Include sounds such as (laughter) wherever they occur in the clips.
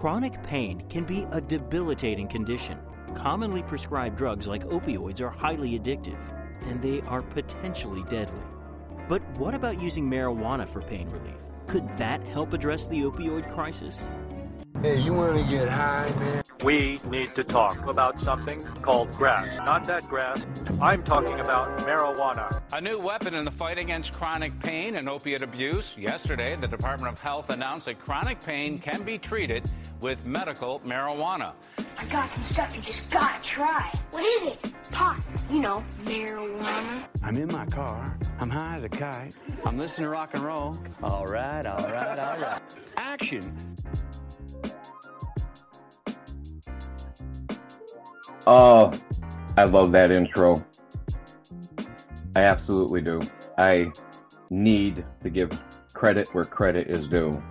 Chronic pain can be a debilitating condition. Commonly prescribed drugs like opioids are highly addictive, and they are potentially deadly. But what about using marijuana for pain relief? Could that help address the opioid crisis? Hey, you want to get high, man? We need to talk about something called grass. Not that grass. I'm talking about marijuana. A new weapon in the fight against chronic pain and opiate abuse. Yesterday, the Department of Health announced that chronic pain can be treated with medical marijuana. I got some stuff you just gotta try. What is it? Pot. You know, marijuana. I'm in my car. I'm high as a kite. I'm listening to rock and roll. All right, all right, all right. Action. Oh, I love that intro. I absolutely do. I need to give credit where credit is due.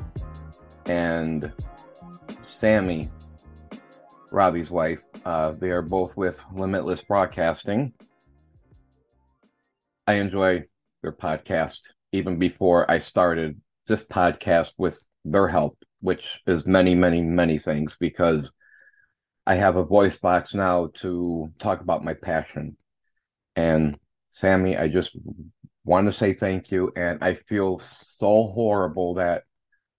And Sammy, Robbie's wife, uh, they are both with Limitless Broadcasting. I enjoy their podcast even before I started this podcast with their help, which is many, many, many things because I have a voice box now to talk about my passion. And Sammy, I just want to say thank you. And I feel so horrible that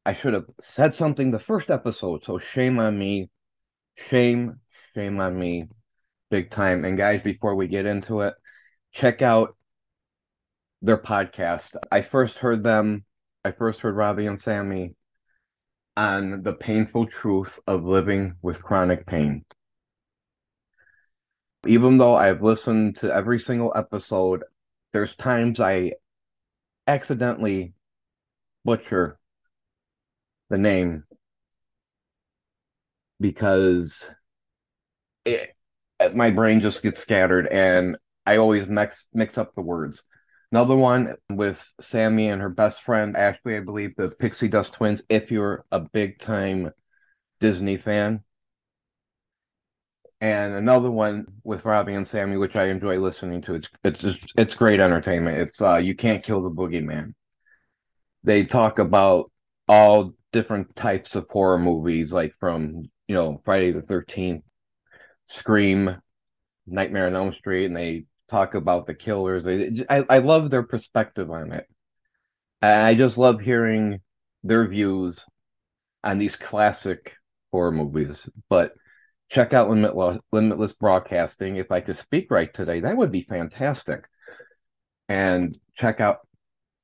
I should have said something the first episode. So shame on me. Shame, shame on me. Big time. And guys, before we get into it, check out their podcast. I first heard them, I first heard Robbie and Sammy on the painful truth of living with chronic pain. Even though I've listened to every single episode, there's times I accidentally butcher the name because it, my brain just gets scattered and I always mix mix up the words. Another one with Sammy and her best friend Ashley, I believe, the Pixie Dust Twins. If you're a big time Disney fan, and another one with Robbie and Sammy, which I enjoy listening to. It's it's just it's great entertainment. It's uh you can't kill the boogeyman. They talk about all different types of horror movies, like from you know Friday the Thirteenth, Scream, Nightmare on Elm Street, and they talk about the killers. I I love their perspective on it. I just love hearing their views on these classic horror movies. But check out Limitless, Limitless Broadcasting. If I could speak right today, that would be fantastic. And check out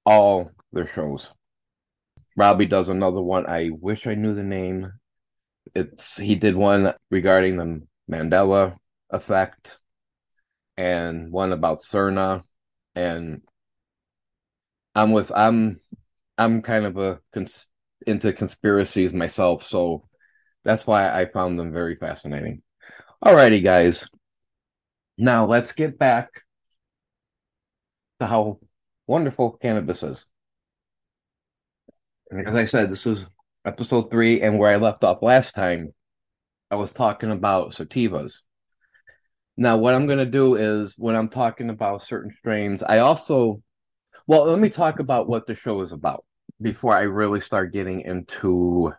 all their shows. Robbie does another one. I wish I knew the name. It's he did one regarding the Mandela effect and one about Cerna and I'm with I'm I'm kind of a cons- into conspiracies myself, so that's why I found them very fascinating. Alrighty, guys. Now let's get back to how wonderful cannabis is. As I said, this is episode three, and where I left off last time, I was talking about sativas. Now, what I'm going to do is when I'm talking about certain strains, I also, well, let me talk about what the show is about before I really start getting into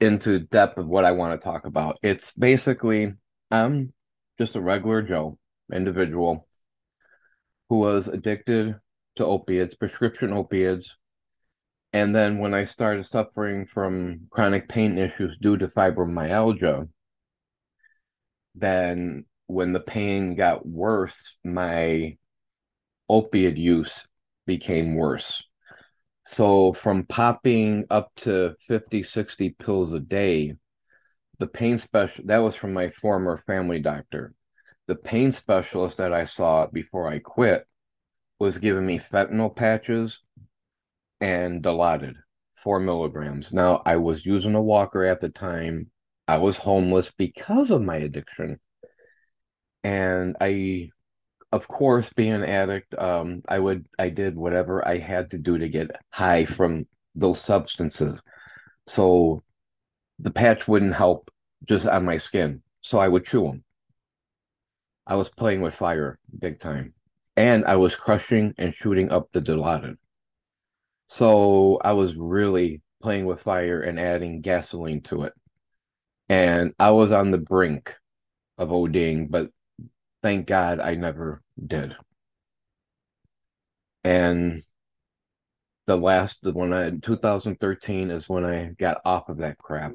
into depth of what I want to talk about. It's basically I'm just a regular Joe individual who was addicted to opiates, prescription opiates. And then when I started suffering from chronic pain issues due to fibromyalgia, then when the pain got worse, my opiate use became worse. So from popping up to 50, 60 pills a day, the pain special that was from my former family doctor. The pain specialist that I saw before I quit was giving me fentanyl patches and Dilaudid, four milligrams. Now I was using a walker at the time. I was homeless because of my addiction. And I of course, being an addict, um, I would I did whatever I had to do to get high from those substances. So the patch wouldn't help just on my skin, so I would chew them. I was playing with fire big time, and I was crushing and shooting up the Dilaudid. So I was really playing with fire and adding gasoline to it. And I was on the brink of ODing, but thank God I never did. And the last the one I 2013 is when I got off of that crap.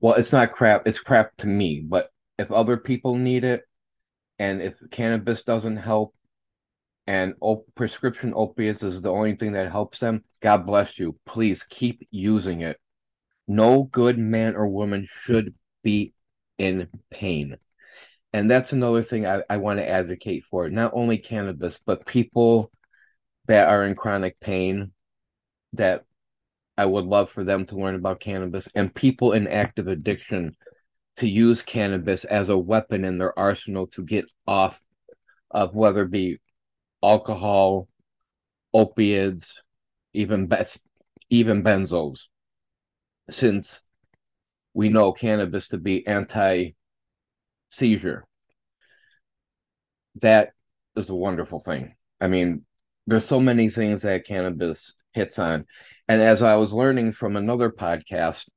Well, it's not crap, it's crap to me, but if other people need it and if cannabis doesn't help and op- prescription opiates is the only thing that helps them, God bless you. Please keep using it. No good man or woman should be in pain. And that's another thing I, I want to advocate for. Not only cannabis, but people that are in chronic pain that I would love for them to learn about cannabis and people in active addiction to use cannabis as a weapon in their arsenal to get off of whether it be alcohol, opiates, even even benzos, since we know cannabis to be anti seizure. That is a wonderful thing. I mean, there's so many things that cannabis hits on. And as I was learning from another podcast,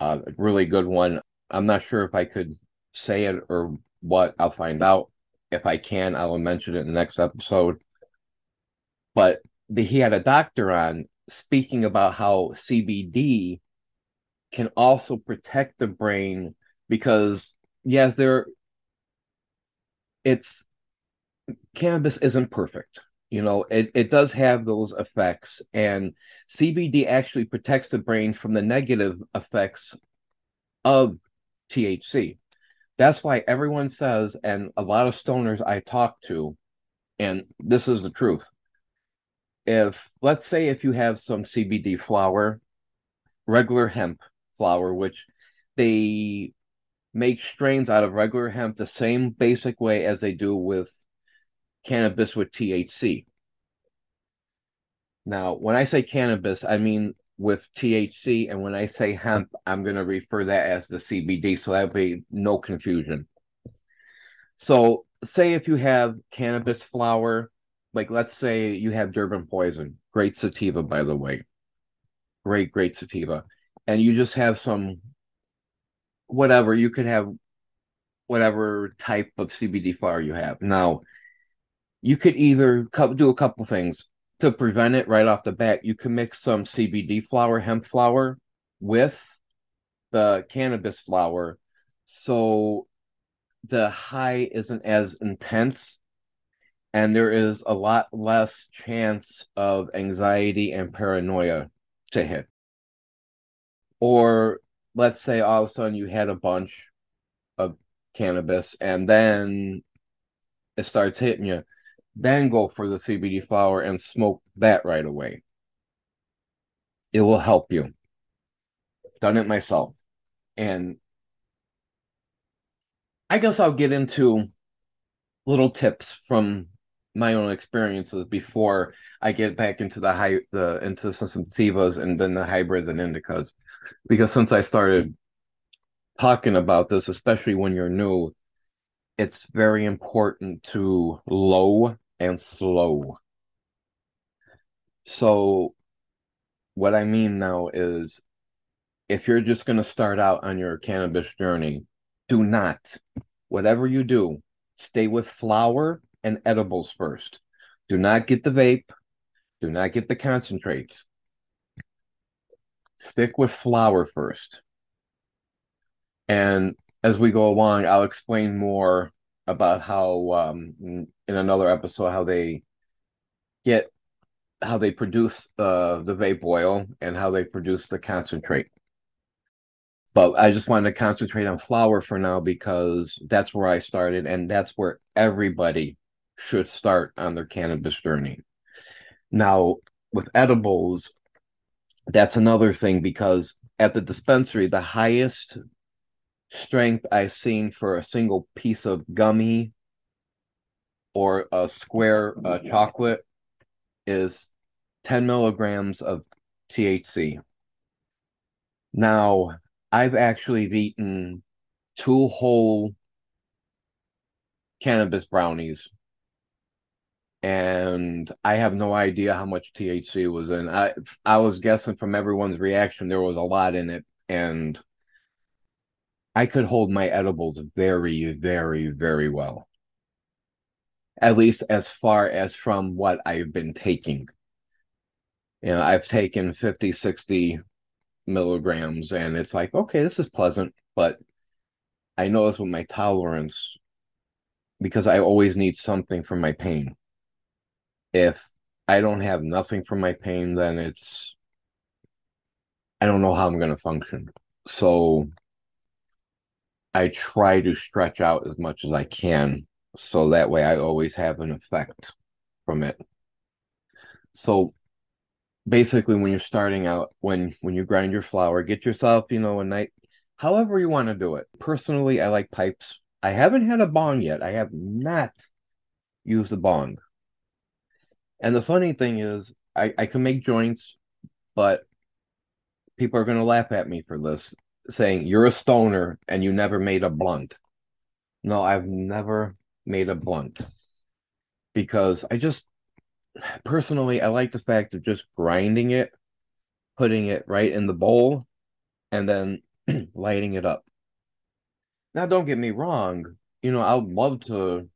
uh, a really good one, I'm not sure if I could say it or what. I'll find out. If I can, I will mention it in the next episode. But the, he had a doctor on speaking about how CBD can also protect the brain because yes, there it's cannabis isn't perfect. You know, it, it does have those effects, and CBD actually protects the brain from the negative effects of THC. That's why everyone says, and a lot of stoners I talk to, and this is the truth. If, let's say, if you have some CBD flower, regular hemp flower, which they make strains out of regular hemp the same basic way as they do with cannabis with THC. Now, when I say cannabis, I mean with THC, and when I say hemp, I'm going to refer that as the CBD, so that be no confusion. So, say if you have cannabis flower, like let's say you have Durban poison, great sativa, by the way, great, great sativa, and you just have some whatever, you could have whatever type of CBD flower you have. Now, you could either do a couple things to prevent it right off the bat. You can mix some CBD flower, hemp flower, with the cannabis flower, so the high isn't as intense, and there is a lot less chance of anxiety and paranoia to hit. Or let's say all of a sudden you had a bunch of cannabis and then it starts hitting you then go for the CBD flower and smoke that right away. It will help you. Done it myself. And I guess I'll get into little tips from my own experiences before I get back into the high the into some sativas and then the hybrids and indicas. Because since I started talking about this, especially when you're new, it's very important to low and slow. So, what I mean now is if you're just going to start out on your cannabis journey, do not, whatever you do, stay with flower and edibles first. Do not get the vape, do not get the concentrates. Stick with flower first. And as we go along, I'll explain more about how um, in another episode how they get how they produce uh, the vape oil and how they produce the concentrate. But I just wanted to concentrate on flower for now because that's where I started and that's where everybody should start on their cannabis journey. Now, with edibles, that's another thing because at the dispensary, the highest strength I've seen for a single piece of gummy or a square uh, chocolate is 10 milligrams of THC. Now, I've actually eaten two whole cannabis brownies and I have no idea how much THC was in. I I was guessing from everyone's reaction there was a lot in it, and I could hold my edibles very, very, very well. At least as far as from what I've been taking. You know, I've taken 50, 60 milligrams, and it's like, okay, this is pleasant, but I notice with my tolerance, because I always need something for my pain if I don't have nothing for my pain, then it's I don't know how I'm going to function. So I try to stretch out as much as I can so that way I always have an effect from it. So basically when you're starting out when when you grind your flower, get yourself, you know, a night however you want to do it. Personally, I like pipes. I haven't had a bong yet. I have not used a bong. And the funny thing is, I, I can make joints, but people are going to laugh at me for this, saying, You're a stoner and you never made a blunt. No, I've never made a blunt because I just personally, I like the fact of just grinding it, putting it right in the bowl, and then (clears throat) lighting it up. Now, don't get me wrong, you know, I'd love to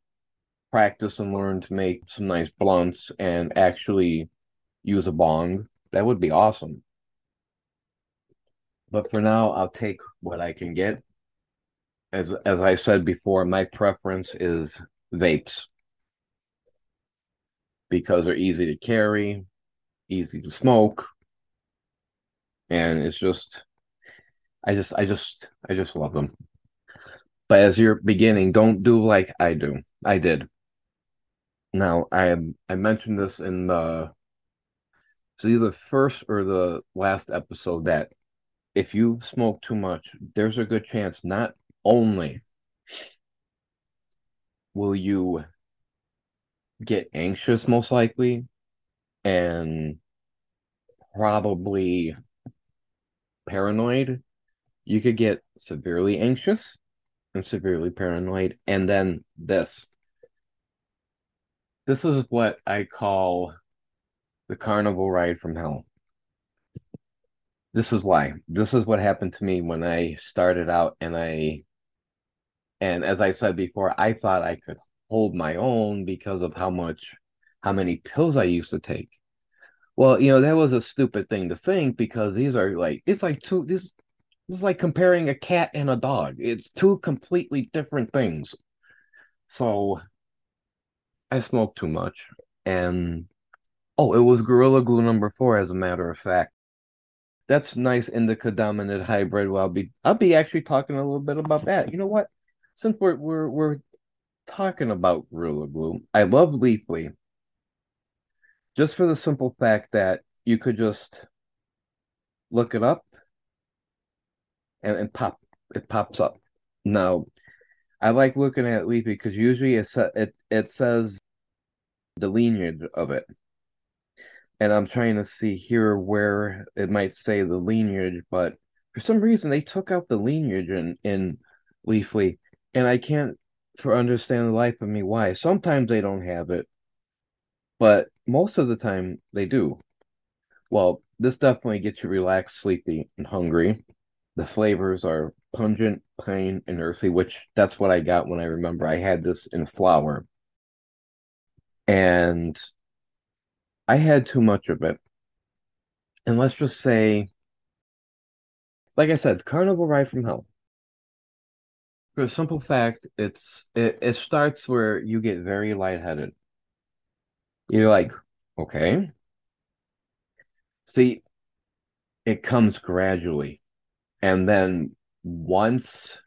practice and learn to make some nice blunts and actually use a bong, that would be awesome. But for now, I'll take what I can get. As as I said before, my preference is vapes because they're easy to carry, easy to smoke, and it's just I just I just I just love them. But as you're beginning, don't do like I do. I did. Now, I I mentioned this in the it's either the first or the last episode that if you smoke too much, there's a good chance not only will you get anxious most likely and probably paranoid, you could get severely anxious and severely paranoid and then this this is what I call the carnival ride from hell. This is why. This is what happened to me when I started out and I and as I said before, I thought I could hold my own because of how much how many pills I used to take. Well, you know, that was a stupid thing to think because these are like it's like two this this is like comparing a cat and a dog. It's two completely different things. So I smoked too much. And oh, it was Gorilla Glue number four, as a matter of fact. That's nice indica dominant hybrid. Well, I'll be I'll be actually talking a little bit about that. You know what? Since we're we're we're talking about Gorilla Glue, I love Leafly. Just for the simple fact that you could just look it up and, and pop it pops up. Now I like looking at Leafly because usually it, it it says the lineage of it. And I'm trying to see here where it might say the lineage, but for some reason they took out the lineage in, in Leafly, and I can't for understand the life of me why. Sometimes they don't have it, but most of the time they do. Well, this definitely gets you relaxed, sleepy, and hungry. The flavors are pungent, pine, and earthy, which that's what I got when I remember I had this in flower and I had too much of it. And let's just say, like I said, Carnival Ride from Hell. For a simple fact, it's it, it starts where you get very lightheaded. You're like, okay. See, it comes gradually. And then once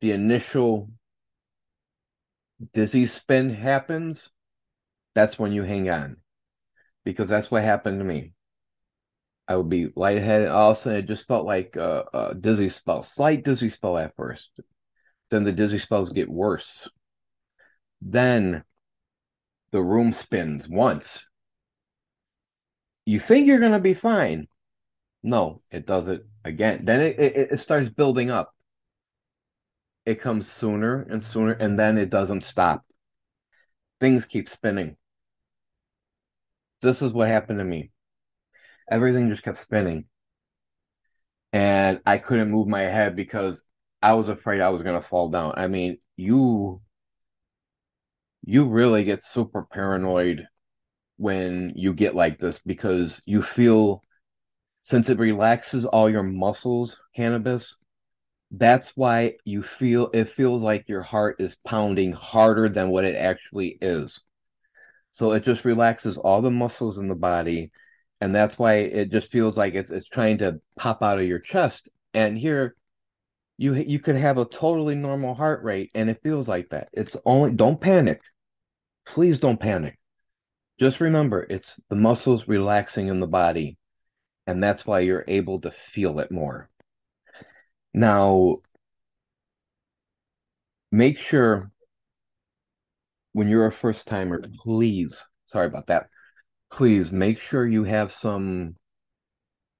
the initial dizzy spin happens, that's when you hang on. Because that's what happened to me. I would be lightheaded. All of a sudden, it just felt like a, a dizzy spell, slight dizzy spell at first. Then the dizzy spells get worse. Then the room spins once. You think you're going to be fine. No, it does it again. Then it, it, it starts building up it comes sooner and sooner, and then it doesn't stop. things keep spinning. This is what happened to me. Everything just kept spinning. And I couldn't move my head because I was afraid I was going to fall down. I mean, you you really get super paranoid when you get like this because you feel since it relaxes all your muscles, cannabis, that's why you feel it feels like your heart is pounding harder than what it actually is. So it just relaxes all the muscles in the body, and that's why it just feels like it's it's trying to pop out of your chest. And here, you you could have a totally normal heart rate, and it feels like that. It's only don't panic, please don't panic. Just remember, it's the muscles relaxing in the body, and that's why you're able to feel it more. Now, make sure when you're a first timer, please, sorry about that, please make sure you have some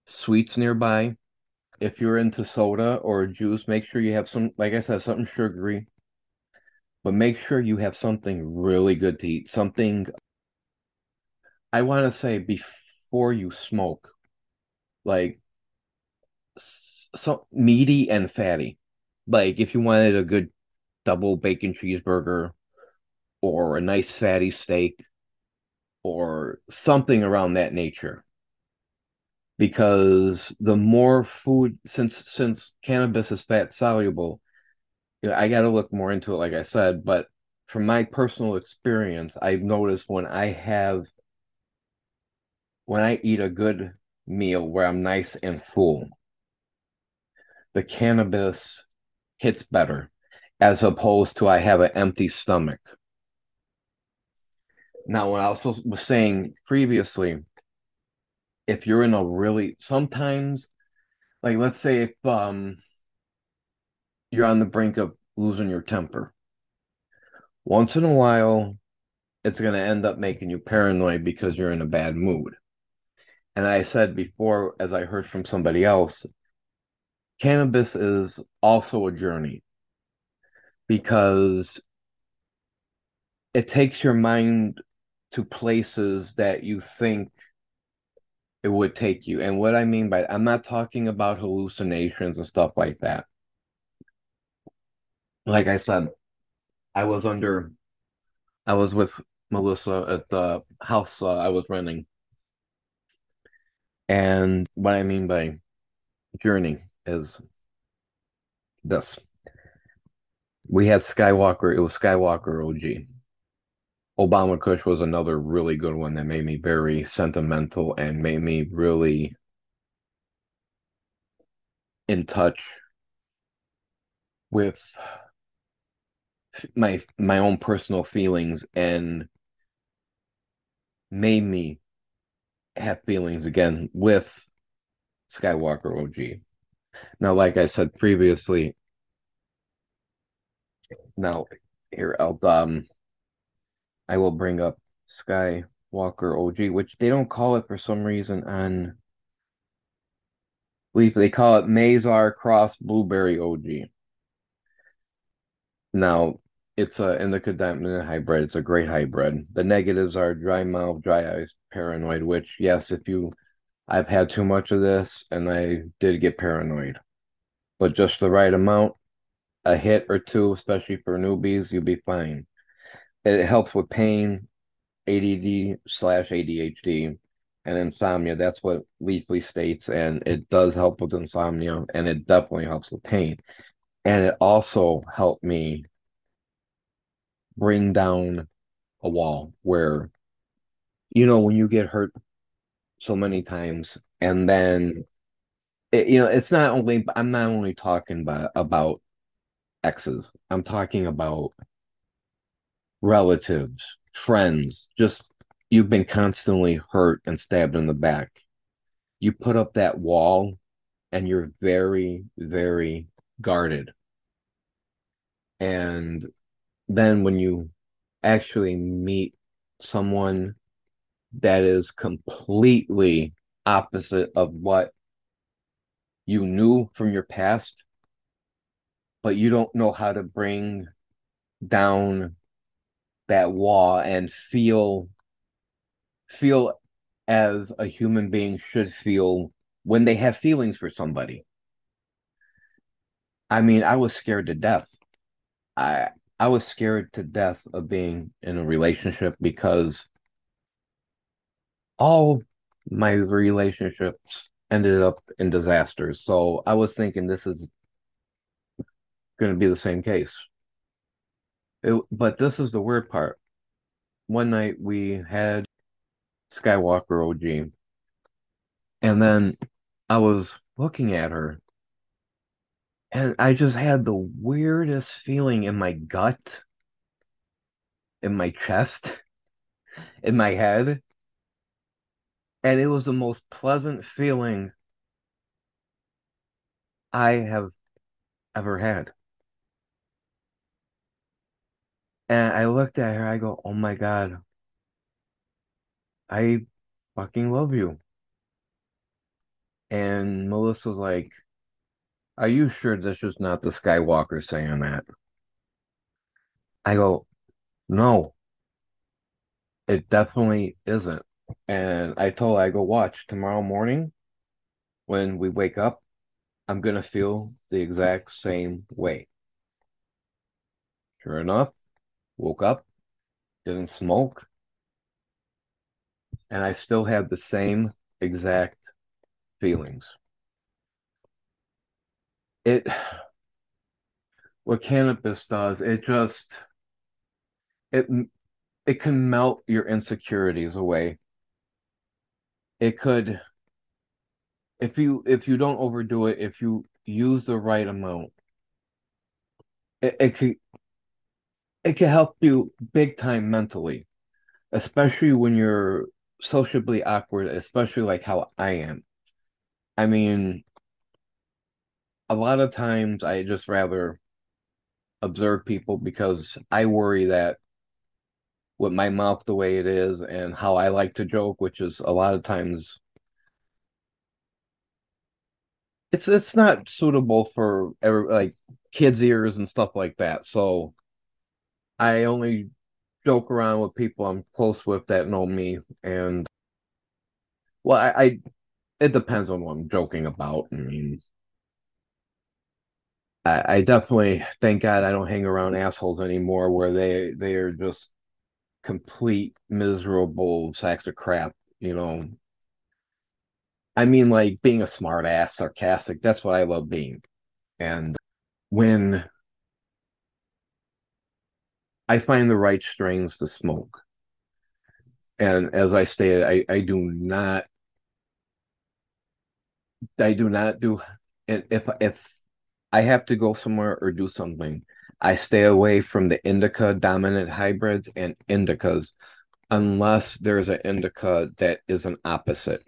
sweets nearby. If you're into soda or juice, make sure you have some, like I said, something sugary. But make sure you have something really good to eat. Something, I want to say, before you smoke, like so meaty and fatty. Like if you wanted a good double bacon cheeseburger or a nice fatty steak or something around that nature because the more food since since cannabis is fat soluble you know, i got to look more into it like i said but from my personal experience i've noticed when i have when i eat a good meal where i'm nice and full the cannabis hits better as opposed to i have an empty stomach now, what I also was saying previously, if you're in a really sometimes, like let's say if um you're on the brink of losing your temper, once in a while, it's going to end up making you paranoid because you're in a bad mood. And I said before, as I heard from somebody else, cannabis is also a journey because it takes your mind to places that you think it would take you. And what I mean by I'm not talking about hallucinations and stuff like that. Like I said, I was under I was with Melissa at the house uh, I was renting. And what I mean by journey is this. We had Skywalker, it was Skywalker OG. Obama Kush was another really good one that made me very sentimental and made me really in touch with my my own personal feelings and made me have feelings again with Skywalker OG. Now, like I said previously, now here I'll um I will bring up Skywalker OG, which they don't call it for some reason on Leaf. They call it Mazar Cross Blueberry OG. Now, it's a indica dominant hybrid. It's a great hybrid. The negatives are dry mouth, dry eyes, paranoid, which, yes, if you, I've had too much of this and I did get paranoid, but just the right amount, a hit or two, especially for newbies, you'll be fine it helps with pain, ADD slash ADHD, and insomnia. That's what Leafly states, and it does help with insomnia, and it definitely helps with pain. And it also helped me bring down a wall where, you know, when you get hurt so many times, and then, it, you know, it's not only I'm not only talking about about exes. I'm talking about relatives, friends, just you've been constantly hurt and stabbed in the back. You put up that wall and you're very, very guarded. And then when you actually meet someone that is completely opposite of what you knew from your past, but you don't know how to bring down that wall and feel feel as a human being should feel when they have feelings for somebody. I mean, I was scared to death. I I was scared to death of being in a relationship because all my relationships ended up in disasters. So I was thinking this is going to be the same case. It, but this is the weird part. One night we had Skywalker OG, and then I was looking at her, and I just had the weirdest feeling in my gut, in my chest, (laughs) in my head. And it was the most pleasant feeling I have ever had. And I looked at her, I go, oh my God, I fucking love you. And Melissa's like, Are you sure this is not the Skywalker saying that? I go, No, it definitely isn't. And I told her, I go, Watch tomorrow morning when we wake up, I'm to feel the exact same way. Sure enough, woke up, didn't smoke, and I still had the same exact feelings. It what cannabis does, it just it it can melt your insecurities away. It could if you if you don't overdo it, if you use the right amount, it, it could it can help you big time mentally, especially when you're sociably awkward, especially like how I am. I mean, a lot of times I just rather observe people because I worry that with my mouth the way it is and how I like to joke, which is a lot of times it's it's not suitable for every, like kids' ears and stuff like that. So I only joke around with people I'm close with that know me, and well, I, I it depends on what I'm joking about. I mean, I, I definitely thank God I don't hang around assholes anymore, where they they are just complete miserable sacks of crap. You know, I mean, like being a smart ass, sarcastic. That's what I love being, and when I find the right strains to smoke. And as I stated, I, I do not I do not do and if if I have to go somewhere or do something, I stay away from the indica dominant hybrids and indicas unless there's an indica that is an opposite,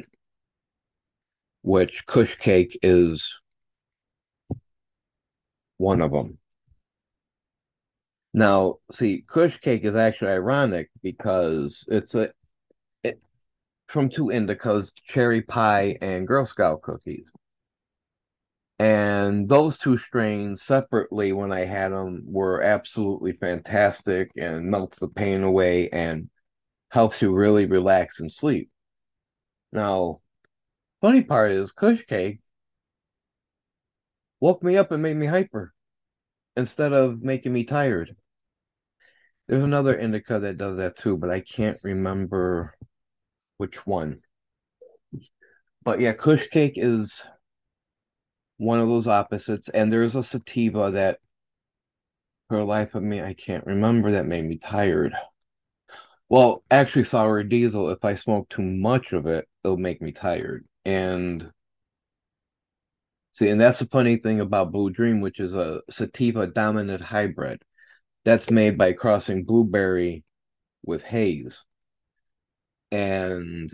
which Kush Cake is one of them. Now, see, Kush Cake is actually ironic because it's a it from two indicas, cherry pie and Girl Scout cookies. And those two strains separately, when I had them, were absolutely fantastic and melts the pain away and helps you really relax and sleep. Now, funny part is Kush Cake woke me up and made me hyper instead of making me tired. There's another indica that does that too, but I can't remember which one. But yeah, Kush Cake is one of those opposites, and there's a sativa that, for the life of me, I can't remember that made me tired. Well, actually, sour diesel. If I smoke too much of it, it'll make me tired. And see, and that's the funny thing about Blue Dream, which is a sativa dominant hybrid that's made by crossing blueberry with haze. And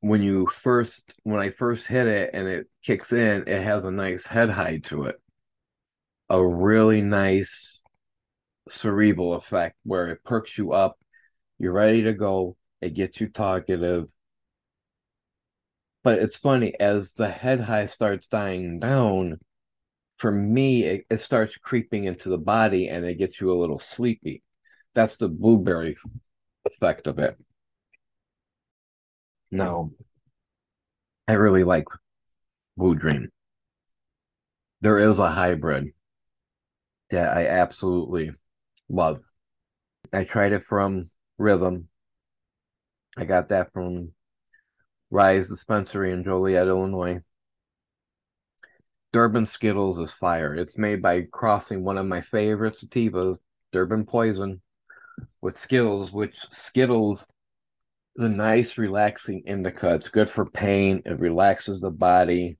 when you first when I first hit it and it kicks in, it has a nice head high to it. A really nice cerebral effect where it perks you up, you're ready to go, it gets you talkative. But it's funny, as the head high starts dying down, for me, it, it starts creeping into the body and it gets you a little sleepy. That's the blueberry effect of it. No, I really like Blue Dream. There is a hybrid that I absolutely love. I tried it from Rythm. I got that from Rise Dispensary in Joliet, Illinois. Durban Skittles is fire. It's made by crossing one of my favorite sativas, Durban Poison, with Skittles, which Skittles a nice, relaxing indica. It's good for pain, it relaxes the body.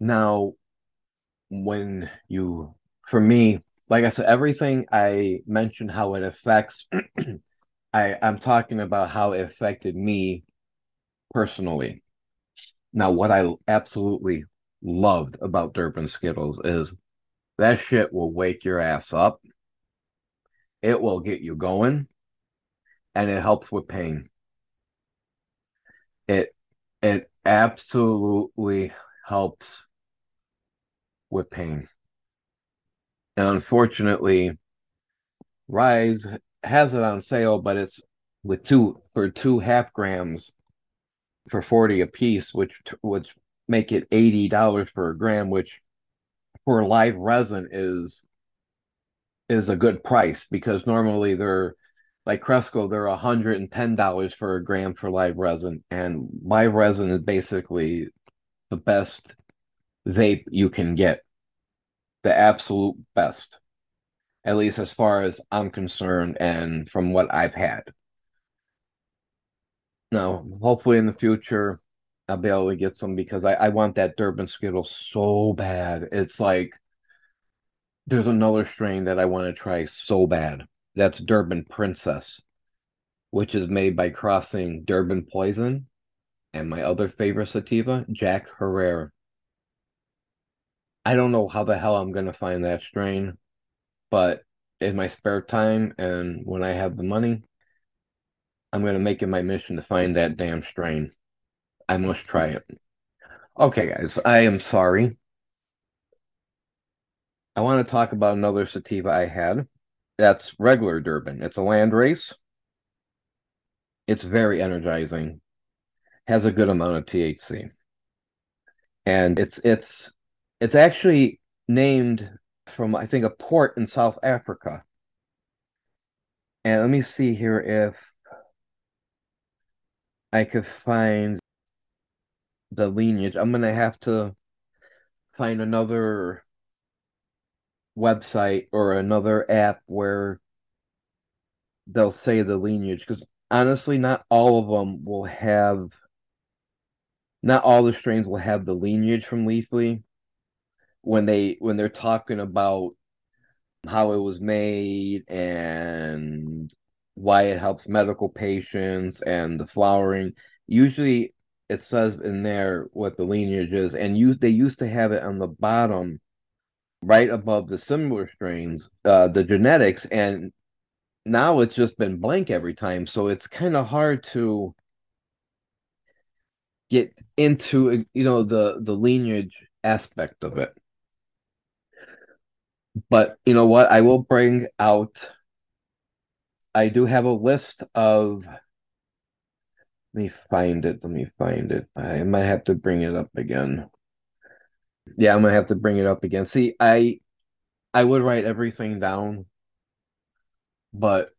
Now, when you, for me, like I said, everything I mentioned how it affects, (clears throat) I, I'm talking about how it affected me personally. Now, what I absolutely loved about Durban Skittles is that shit will wake your ass up. It will get you going and it helps with pain. It it absolutely helps with pain. And unfortunately, Rise has it on sale, but it's with two for two half grams for 40 a piece, which which make it $80 for a gram, which for live resin is is a good price because normally they're like Cresco, they're $110 for a gram for live resin. And live resin is basically the best vape you can get. The absolute best. At least as far as I'm concerned and from what I've had. Now, hopefully in the future, I'll be able to get some because I, I want that Durban Skittle so bad. It's like there's another strain that I want to try so bad. That's Durban Princess, which is made by crossing Durban Poison and my other favorite sativa, Jack Herer. I don't know how the hell I'm going to find that strain, but in my spare time and when I have the money, I'm going to make it my mission to find that damn strain. I must try it. Okay, guys, I am sorry. I want to talk about another sativa I had. That's regular Durban. It's a landrace. It's very energizing. Has a good amount of THC. And it's it's it's actually named from I think a port in South Africa. And let me see here if I could find the lineage. I'm gonna have to find another website or another app where they'll say the lineage because honestly, not all of them will have. Not all the strains will have the lineage from Leafly when they when they're talking about how it was made and why it helps medical patients and the flowering. Usually it says in there what the lineage is, and you they used to have it on the bottom, right above the similar strains, uh, the genetics, and now it's just been blank every time. So it's kind of hard to get into you know the the lineage aspect of it. But you know what? I will bring out. I do have a list of let me find it. Let me find it. I might have to bring it up again. Yeah, I'm gonna have to bring it up again. See, I I would write everything down, but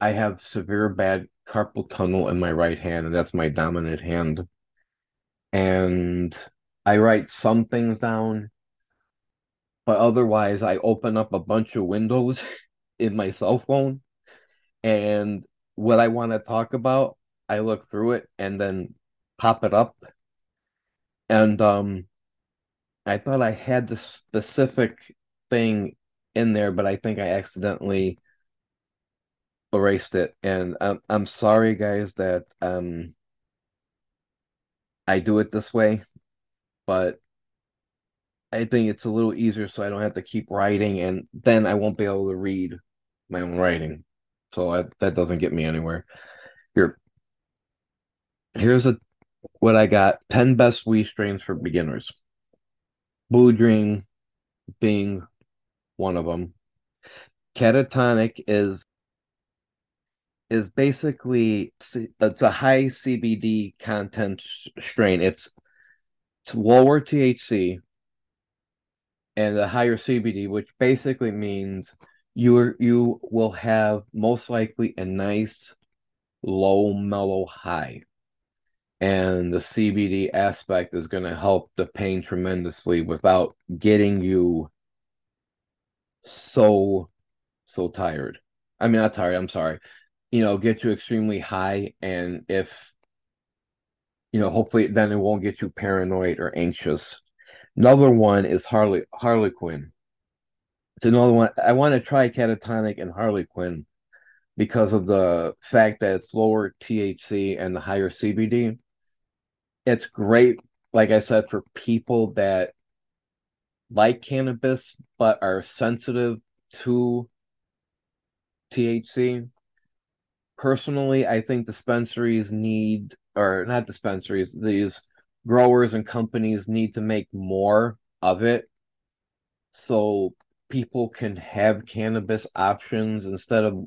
I have severe bad carpal tunnel in my right hand, and that's my dominant hand. And I write some things down, but otherwise I open up a bunch of windows (laughs) in my cell phone and what I want to talk about I look through it and then pop it up. And um I thought I had the specific thing in there, but I think I accidentally erased it. And I'm I'm sorry guys that um I do it this way, but I think it's a little easier so I don't have to keep writing and then I won't be able to read my own writing. So I, that doesn't get me anywhere. Here, here's a what I got 10 best weed strains for beginners. Dream being one of them. Catatonic is is basically it's a high CBD content strain. It's it's lower THC and the higher CBD, which basically means you you will have most likely a nice low mellow high. And the CBD aspect is going to help the pain tremendously without getting you so so tired. I mean, not tired. I'm sorry. You know, get you extremely high, and if you know, hopefully, then it won't get you paranoid or anxious. Another one is Harley Harlequin. It's another one. I want to try Cannatonic and Harlequin because of the fact that it's lower THC and the higher CBD. It's great, like I said, for people that like cannabis but are sensitive to THC. Personally, I think dispensaries need, or not dispensaries, these growers and companies need to make more of it so people can have cannabis options instead of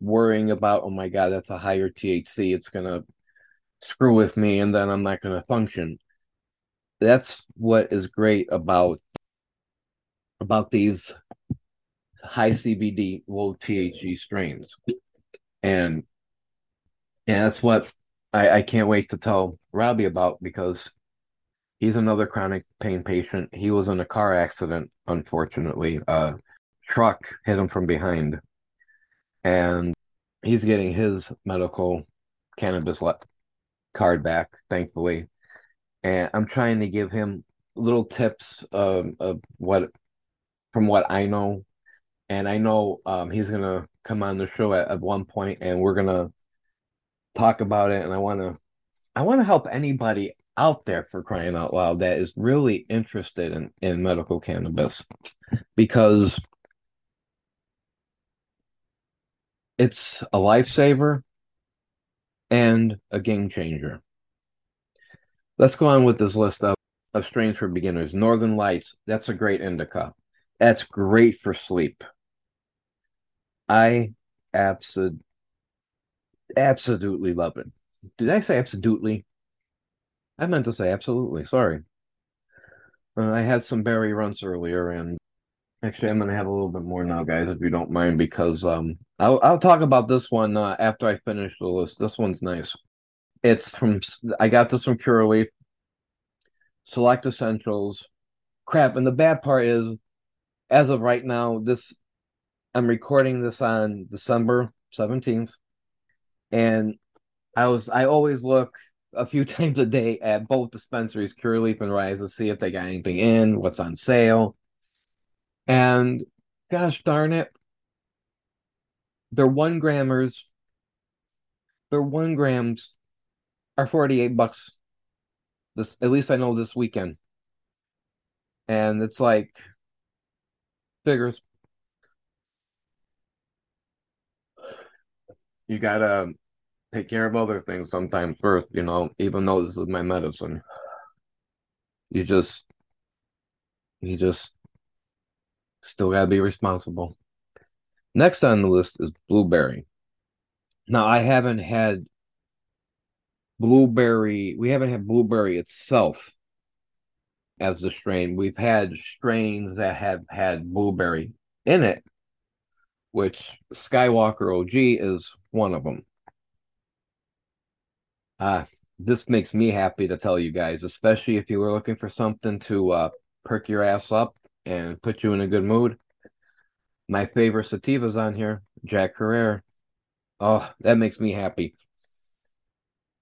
worrying about, oh my God, that's a higher THC. It's going to screw with me and then I'm not going to function. That's what is great about about these high CBD, low THC strains. And yeah, that's what I, I can't wait to tell Robbie about because he's another chronic pain patient. He was in a car accident, unfortunately. A truck hit him from behind. And he's getting his medical cannabis card back, thankfully. And I'm trying to give him little tips of, of what from what I know and I know um, he's gonna come on the show at, at one point, and we're gonna talk about it. And I want to, I want to help anybody out there for crying out loud that is really interested in in medical cannabis, because it's a lifesaver and a game changer. Let's go on with this list of, of strains for beginners. Northern Lights, that's a great indica. That's great for sleep. I absolutely absolutely love it. Did I say absolutely? I meant to say absolutely. Sorry. Uh, I had some berry runts earlier, and actually, I'm gonna have a little bit more now, guys, if you don't mind, because um, I'll I'll talk about this one uh, after I finish the list. This one's nice. It's from I got this from Curaleaf. Select Essentials. Crap, and the bad part is, as of right now, this I'm recording this on December 17th. And I was I always look a few (laughs) times a day at both dispensaries, Curaleaf and Rise, to see if they got anything in, what's on sale. And gosh darn it, their one grammers, their one grams are 48 bucks. This at least I know this weekend. And it's like figures you gotta take care of other things sometimes first, you know, even though this is my medicine. You just you just still gotta be responsible. Next on the list is blueberry. Now I haven't had blueberry, we haven't had blueberry itself as the strain. We've had strains that have had blueberry in it, which Skywalker OG is one of them. Uh, this makes me happy to tell you guys, especially if you were looking for something to uh, perk your ass up and put you in a good mood. My favorite sativas on here, Jack Herer. Oh, that makes me happy.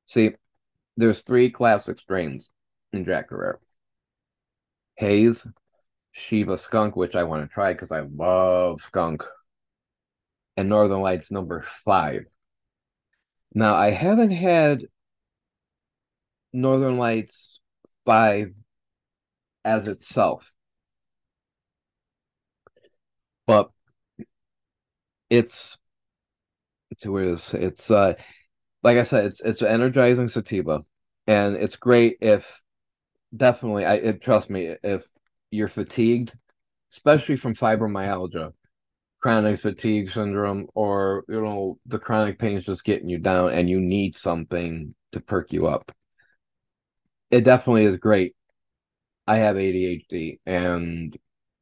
See, there's three classic strains in Jack Herer. Haze, Shiva Skunk, which I want to try because I love skunk and Northern Lights number five. Now, I haven't had Northern Lights five as itself, but it's it's weird. It's, it's uh, like I said, it's it's energizing sativa, and it's great if definitely. I it, trust me if you're fatigued, especially from fibromyalgia chronic fatigue syndrome or you know the chronic pain is just getting you down and you need something to perk you up it definitely is great i have adhd and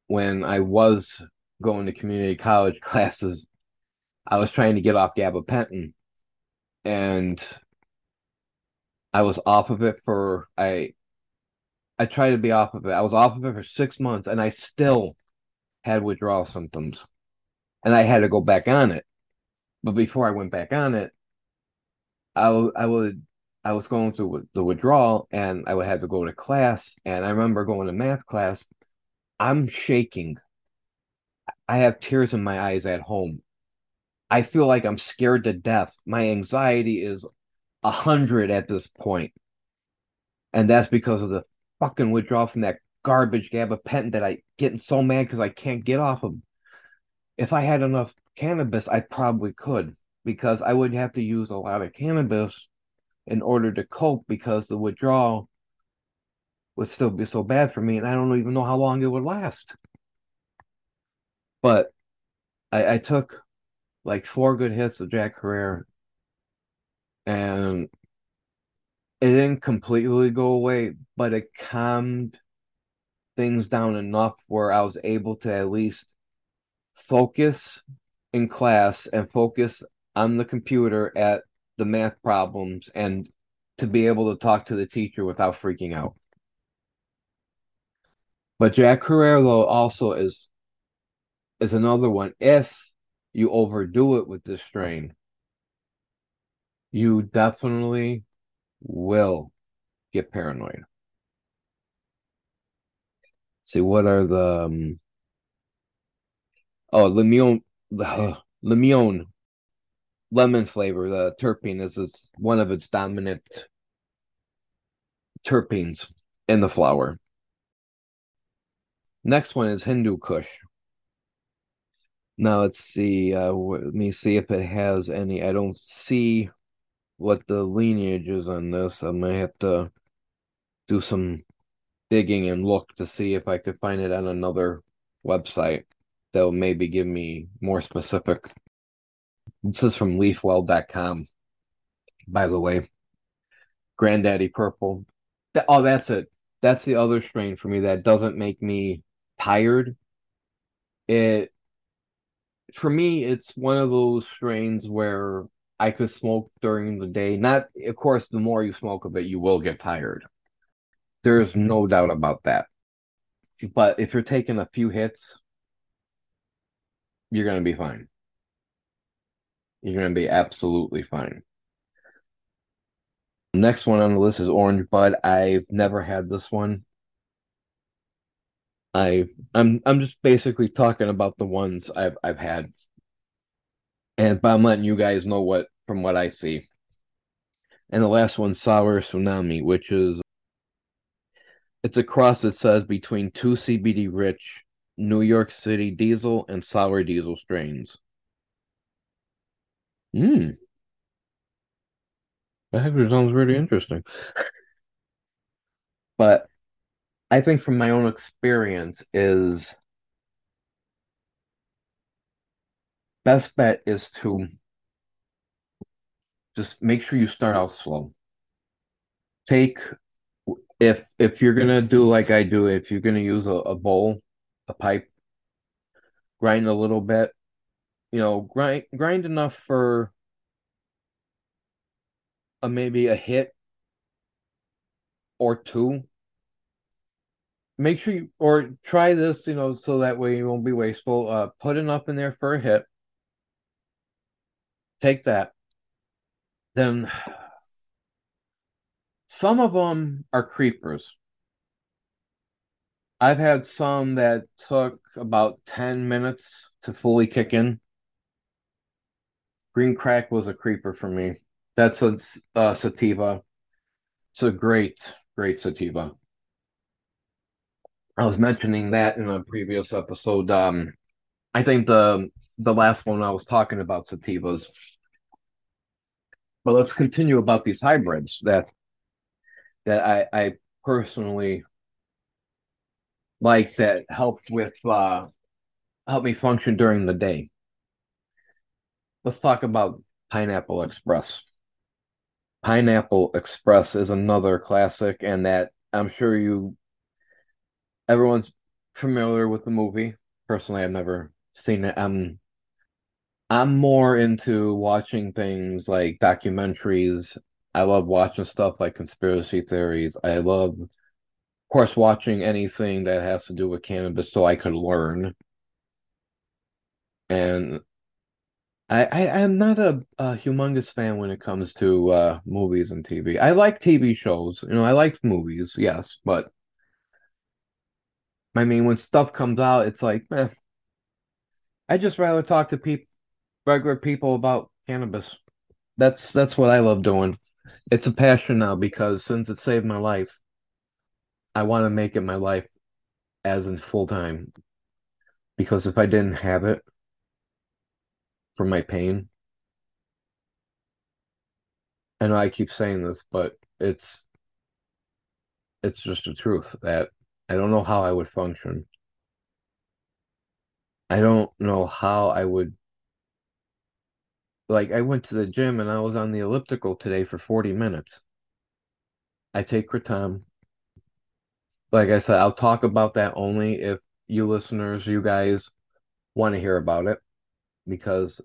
when i was going to community college (laughs) classes i was trying to get off gabapentin and i was off of it for i i tried to be off of it i was off of it for six months and i still had withdrawal symptoms and I had to go back on it. But before I went back on it, I, I would I was going through the withdrawal and I would have to go to class. And I remember going to math class. I'm shaking. I have tears in my eyes at home. I feel like I'm scared to death. My anxiety is a hundred at this point, and that's because of the fucking withdrawal from that garbage gabapentin that I getting so mad because I can't get off of if I had enough cannabis, I probably could because I would have to use a lot of cannabis in order to cope because the withdrawal would still be so bad for me, and I don't even know how long it would last. But I, I took like four good hits of Jack Herer, and it didn't completely go away, but it calmed things down enough where I was able to at least focus in class and focus on the computer at the math problems and to be able to talk to the teacher without freaking out. But Jack though also is is another one. If you overdo it with this strain, you definitely will get paranoid. See what are the um, Oh, Lemon, (sighs) Lemon, lemon flavor. The terpene is, is one of its dominant terpenes in the flower. Next one is Hindu Kush. Now let's see. Uh, let me see if it has any. I don't see what the lineage is on this. I might have to do some digging and look to see if I could find it on another website that will maybe give me more specific. This is from leafwell.com, by the way. Granddaddy Purple. That, oh, that's it. That's the other strain for me that doesn't make me tired. It for me, it's one of those strains where I could smoke during the day. Not, of course, the more you smoke of it, you will get tired. There's mm-hmm. no doubt about that. But if you're taking a few hits, you're going to be fine. You're going to be absolutely fine. Next one on the list is Orange Bud. I've never had this one. I I'm I'm just basically talking about the ones I've I've had. And but I'm letting you guys know what from what I see. And the last one, Sour Tsunami, which is it's a cross that says between two CBD rich New York City diesel and sour diesel strains. Hmm. That actually sounds really interesting. (laughs) But I think from my own experience is best bet is to just make sure you start out slow. Take if if you're gonna do like I do, if you're gonna use a, a bowl a pipe, grind a little bit, you know, grind grind enough for a maybe a hit or two. Make sure you or try this, you know, so that way you won't be wasteful. Uh, put enough in there for a hit. Take that. Then some of them are creepers. I've had some that took about 10 minutes to fully kick in. Green Crack was a creeper for me. That's a, a sativa. It's a great, great sativa. I was mentioning that in a previous episode. Um, I think the the last one I was talking about sativas. But let's continue about these hybrids that that I, I personally like that helped with uh help me function during the day. let's talk about Pineapple Express. Pineapple Express is another classic, and that I'm sure you everyone's familiar with the movie. Personally, I've never seen it. I'm I'm more into watching things like documentaries. I love watching stuff like conspiracy theories. I love, of course, watching anything that has to do with cannabis so I could learn. And I, I am not a, a humongous fan when it comes to uh, movies and TV. I like TV shows, you know, I like movies, yes, but I mean, when stuff comes out, it's like, eh, I just rather talk to people, regular people about cannabis. That's that's what I love doing. It's a passion now because since it saved my life, I want to make it my life as in full time. Because if I didn't have it for my pain, I know I keep saying this, but it's it's just the truth that I don't know how I would function. I don't know how I would like I went to the gym and I was on the elliptical today for 40 minutes. I take Kratom. Like I said, I'll talk about that only if you listeners, you guys want to hear about it because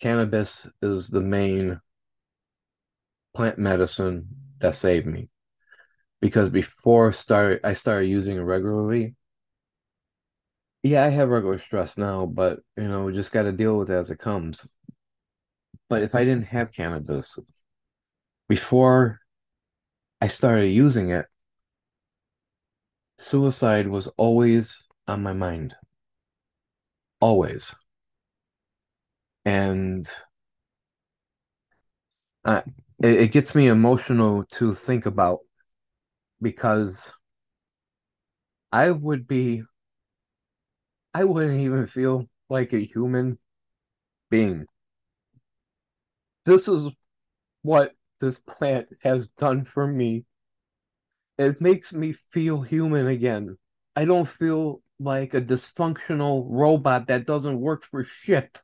cannabis is the main plant medicine that saved me. Because before start I started using it regularly, yeah, I have regular stress now, but you know, just got to deal with it as it comes. But if I didn't have cannabis before I started using it, suicide was always on my mind. Always. And it, it gets me emotional to think about because I would be, I wouldn't even feel like a human being. This is what this plant has done for me. It makes me feel human again. I don't feel like a dysfunctional robot that doesn't work for shit.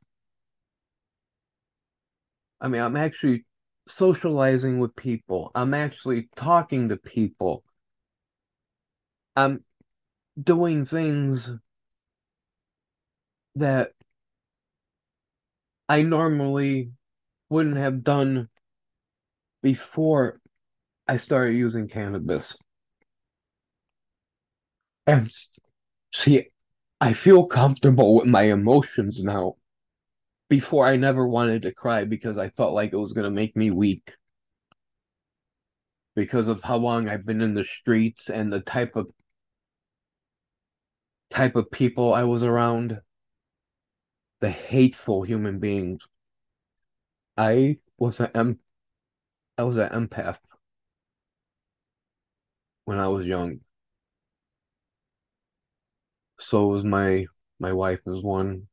I mean, I'm actually socializing with people. I'm actually talking to people. I'm doing things that I normally wouldn't have done before I started using cannabis. And see, I feel comfortable with my emotions now. Before I never wanted to cry because I felt like it was going to make me weak. Because of how long I've been in the streets and the type of type of people I was around, the hateful human beings. I was an em- I was an empath when I was young. So was my my wife is one.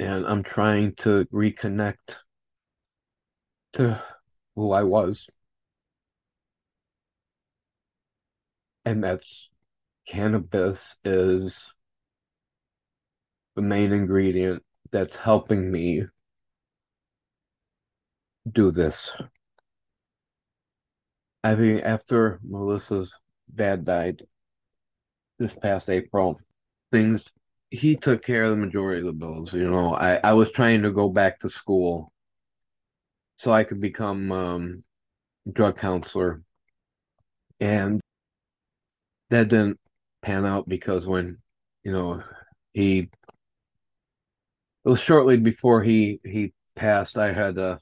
And I'm trying to reconnect to who I was. And that's cannabis is the main ingredient that's helping me do this. I think after Melissa's dad died this past April, things he took care of the majority of the bills. You know, I, I was trying to go back to school so I could become um drug counselor. And that didn't pan out because when, you know, he it was shortly before he he passed, I had to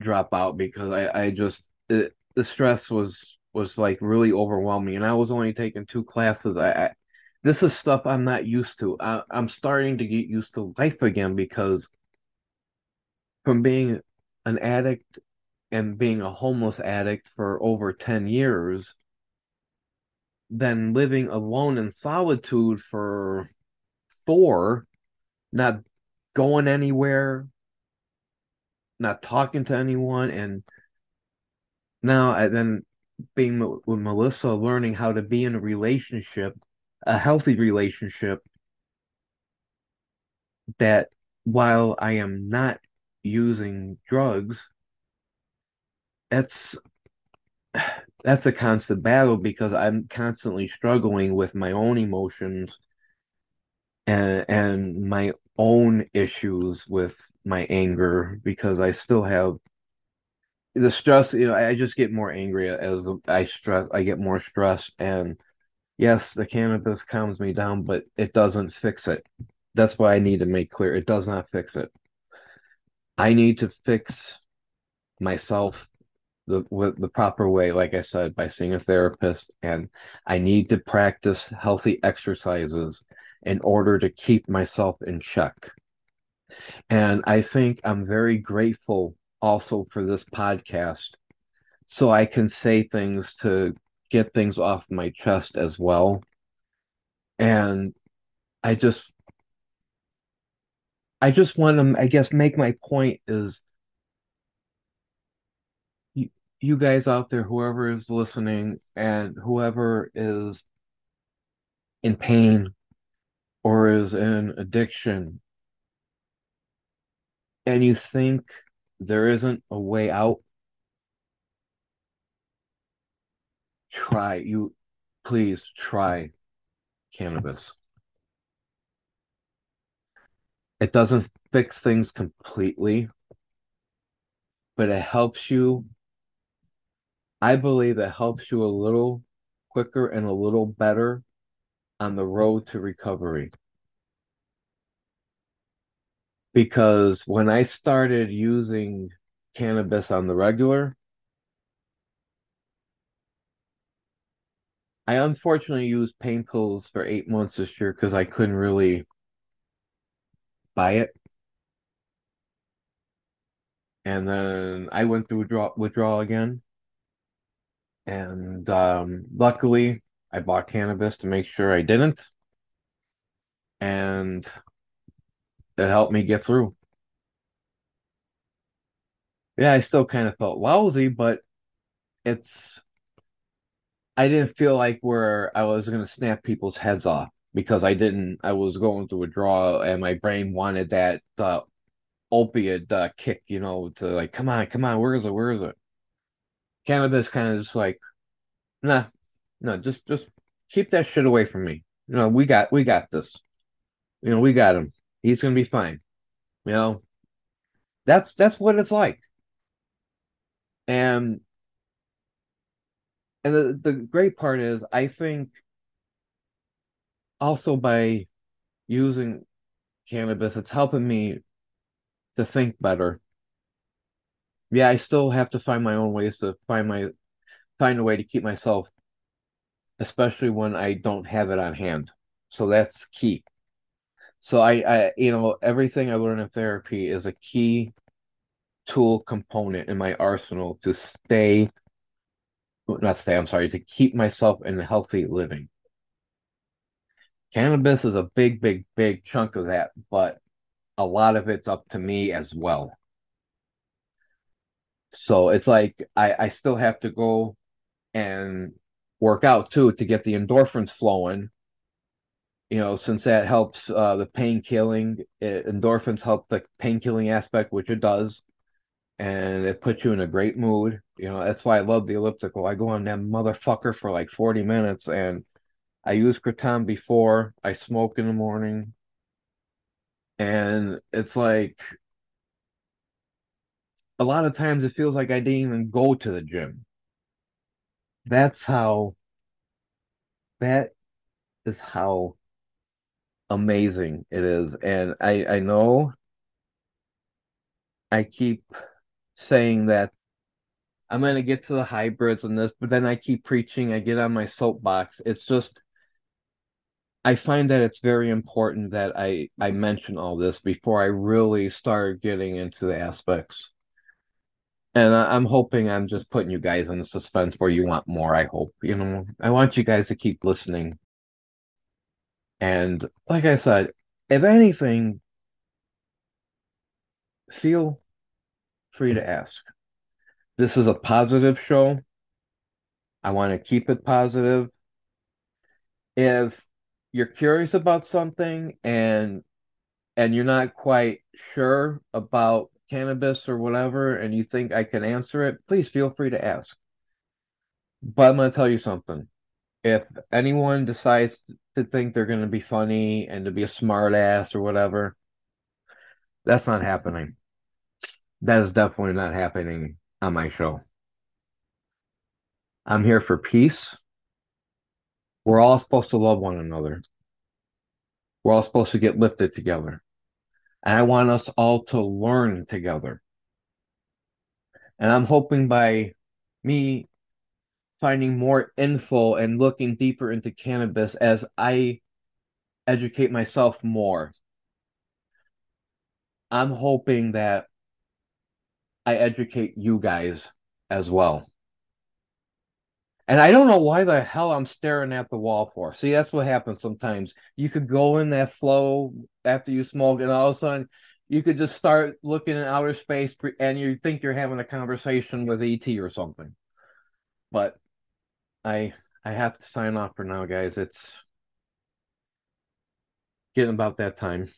drop out because I I just it, the stress was was like really overwhelming, and I was only taking two classes. I, I this is stuff I'm not used to. I, I'm starting to get used to life again because from being an addict and being a homeless addict for over 10 years, then living alone in solitude for four, not going anywhere, not talking to anyone, and now then being with Melissa, learning how to be in a relationship, a healthy relationship, that while I am not using drugs, that's that's a constant battle because I'm constantly struggling with my own emotions and and my own issues with my anger because I still have the stress, you know, I just get more angry as I stress I get more stressed and yes, the cannabis calms me down, but it doesn't fix it. That's why I need to make clear it does not fix it. I need to fix myself the the proper way, like I said, by seeing a therapist, and I need to practice healthy exercises in order to keep myself in check. And I think I'm very grateful also for this podcast so I can say things to get things off my chest as well. And I just I just want to I guess make my point is you, guys out there whoever is listening and whoever is in pain or is in addiction and you think there isn't a way out try you please try cannabis. It doesn't fix things completely but it helps you i believe it helps you a little quicker and a little better on the road to recovery because when i started using cannabis on the regular I unfortunately used pain pills for eight months this year because I couldn't really buy it. And then I went through withdrawal, withdrawal again. And um, luckily, I bought cannabis to make sure I didn't. And it helped me get through. Yeah, I still kind of felt lousy, but it's I didn't feel like where I was going to snap people's heads off because I didn't. I was going through withdrawal, and my brain wanted that uh, opiate uh, kick, you know, to like, come on, come on, where is it? Where is it? Cannabis kind of just like, nah, no, just just keep that shit away from me. You know, we got we got this. You know, we got him. He's gonna be fine. You know, that's that's what it's like. And and the, the great part is I think also by using cannabis, it's helping me to think better. Yeah, I still have to find my own ways to find my find a way to keep myself, especially when I don't have it on hand. So that's key. So I, I you know, everything I learn in therapy is a key tool component in my arsenal to stay not stay, I'm sorry, to keep myself in healthy living. Cannabis is a big, big, big chunk of that, but a lot of it's up to me as well. So it's like I, I still have to go and work out too to get the endorphins flowing. You know, since that helps uh, the pain killing, endorphins help the pain killing aspect, which it does and it puts you in a great mood. You know, that's why I love the elliptical. I go on that motherfucker for like 40 minutes and I use Kratom before I smoke in the morning. And it's like a lot of times it feels like I didn't even go to the gym. That's how that is how amazing it is. And I I know I keep saying that I'm going to get to the hybrids and this, but then I keep preaching, I get on my soapbox. It's just, I find that it's very important that I, I mention all this before I really start getting into the aspects. And I, am hoping I'm just putting you guys in suspense where you want more. I hope, you know, I want you guys to keep listening. And like I said, if anything, feel free to ask. This is a positive show. I want to keep it positive. If you're curious about something and and you're not quite sure about cannabis or whatever, and you think I can answer it, please feel free to ask. But I'm going to tell you something. If anyone decides to think they're going to be funny and to be a smart ass or whatever, that's not happening. That is definitely not happening on my show. I'm here for peace. We're all supposed to love one another. We're all supposed to get lifted together. And I want us all to learn together. And I'm hoping by me finding more info and looking deeper into cannabis as I educate myself more. I'm hoping that I educate you guys as well. And I don't know why the hell I'm staring at the wall for. See, that's what happens sometimes. You could go in that flow after you smoke, and all of a sudden you could just start looking in outer space and you think you're having a conversation with ET or something. But I I have to sign off for now, guys. It's getting about that time.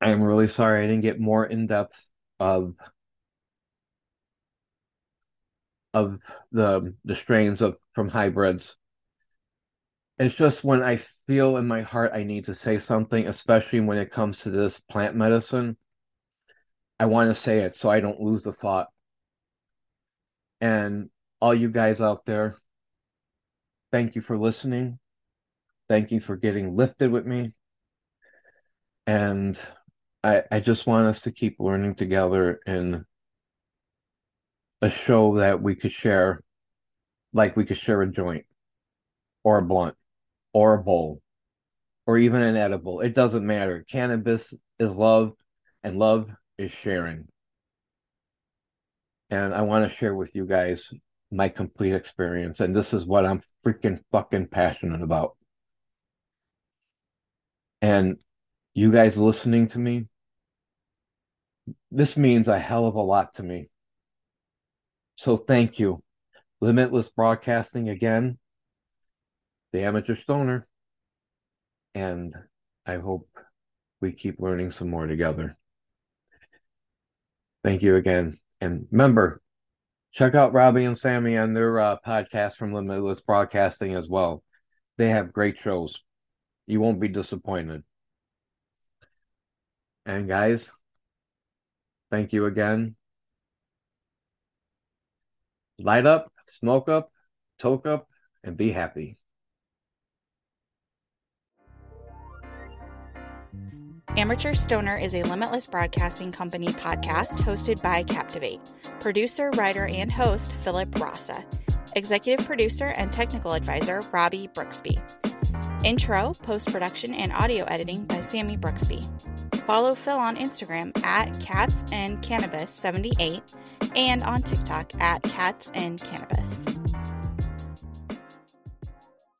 I'm really sorry I didn't get more in depth of of the the strains of from hybrids. It's just when I feel in my heart I need to say something, especially when it comes to this plant medicine. I want to say it so I don't lose the thought. And all you guys out there, Thank you for listening. Thank you for getting lifted with me. And I, I just want us to keep learning together in a show that we could share, like we could share a joint or a blunt or a bowl or even an edible. It doesn't matter. Cannabis is love and love is sharing. And I want to share with you guys my complete experience. And this is what I'm freaking fucking passionate about. And you guys listening to me, this means a hell of a lot to me. So thank you. Limitless Broadcasting again, the amateur stoner. And I hope we keep learning some more together. Thank you again. And remember, check out Robbie and Sammy on their uh, podcast from Limitless Broadcasting as well. They have great shows. You won't be disappointed. And guys, thank you again. Light up, smoke up, toke up, and be happy. Amateur Stoner is a Limitless Broadcasting Company podcast hosted by Captivate. Producer, writer, and host Philip Rasa. Executive producer and technical advisor Robbie Brooksby. Intro, post production, and audio editing by Sammy Brooksby. Follow Phil on Instagram at Cats and Cannabis 78 and on TikTok at Cats and Cannabis.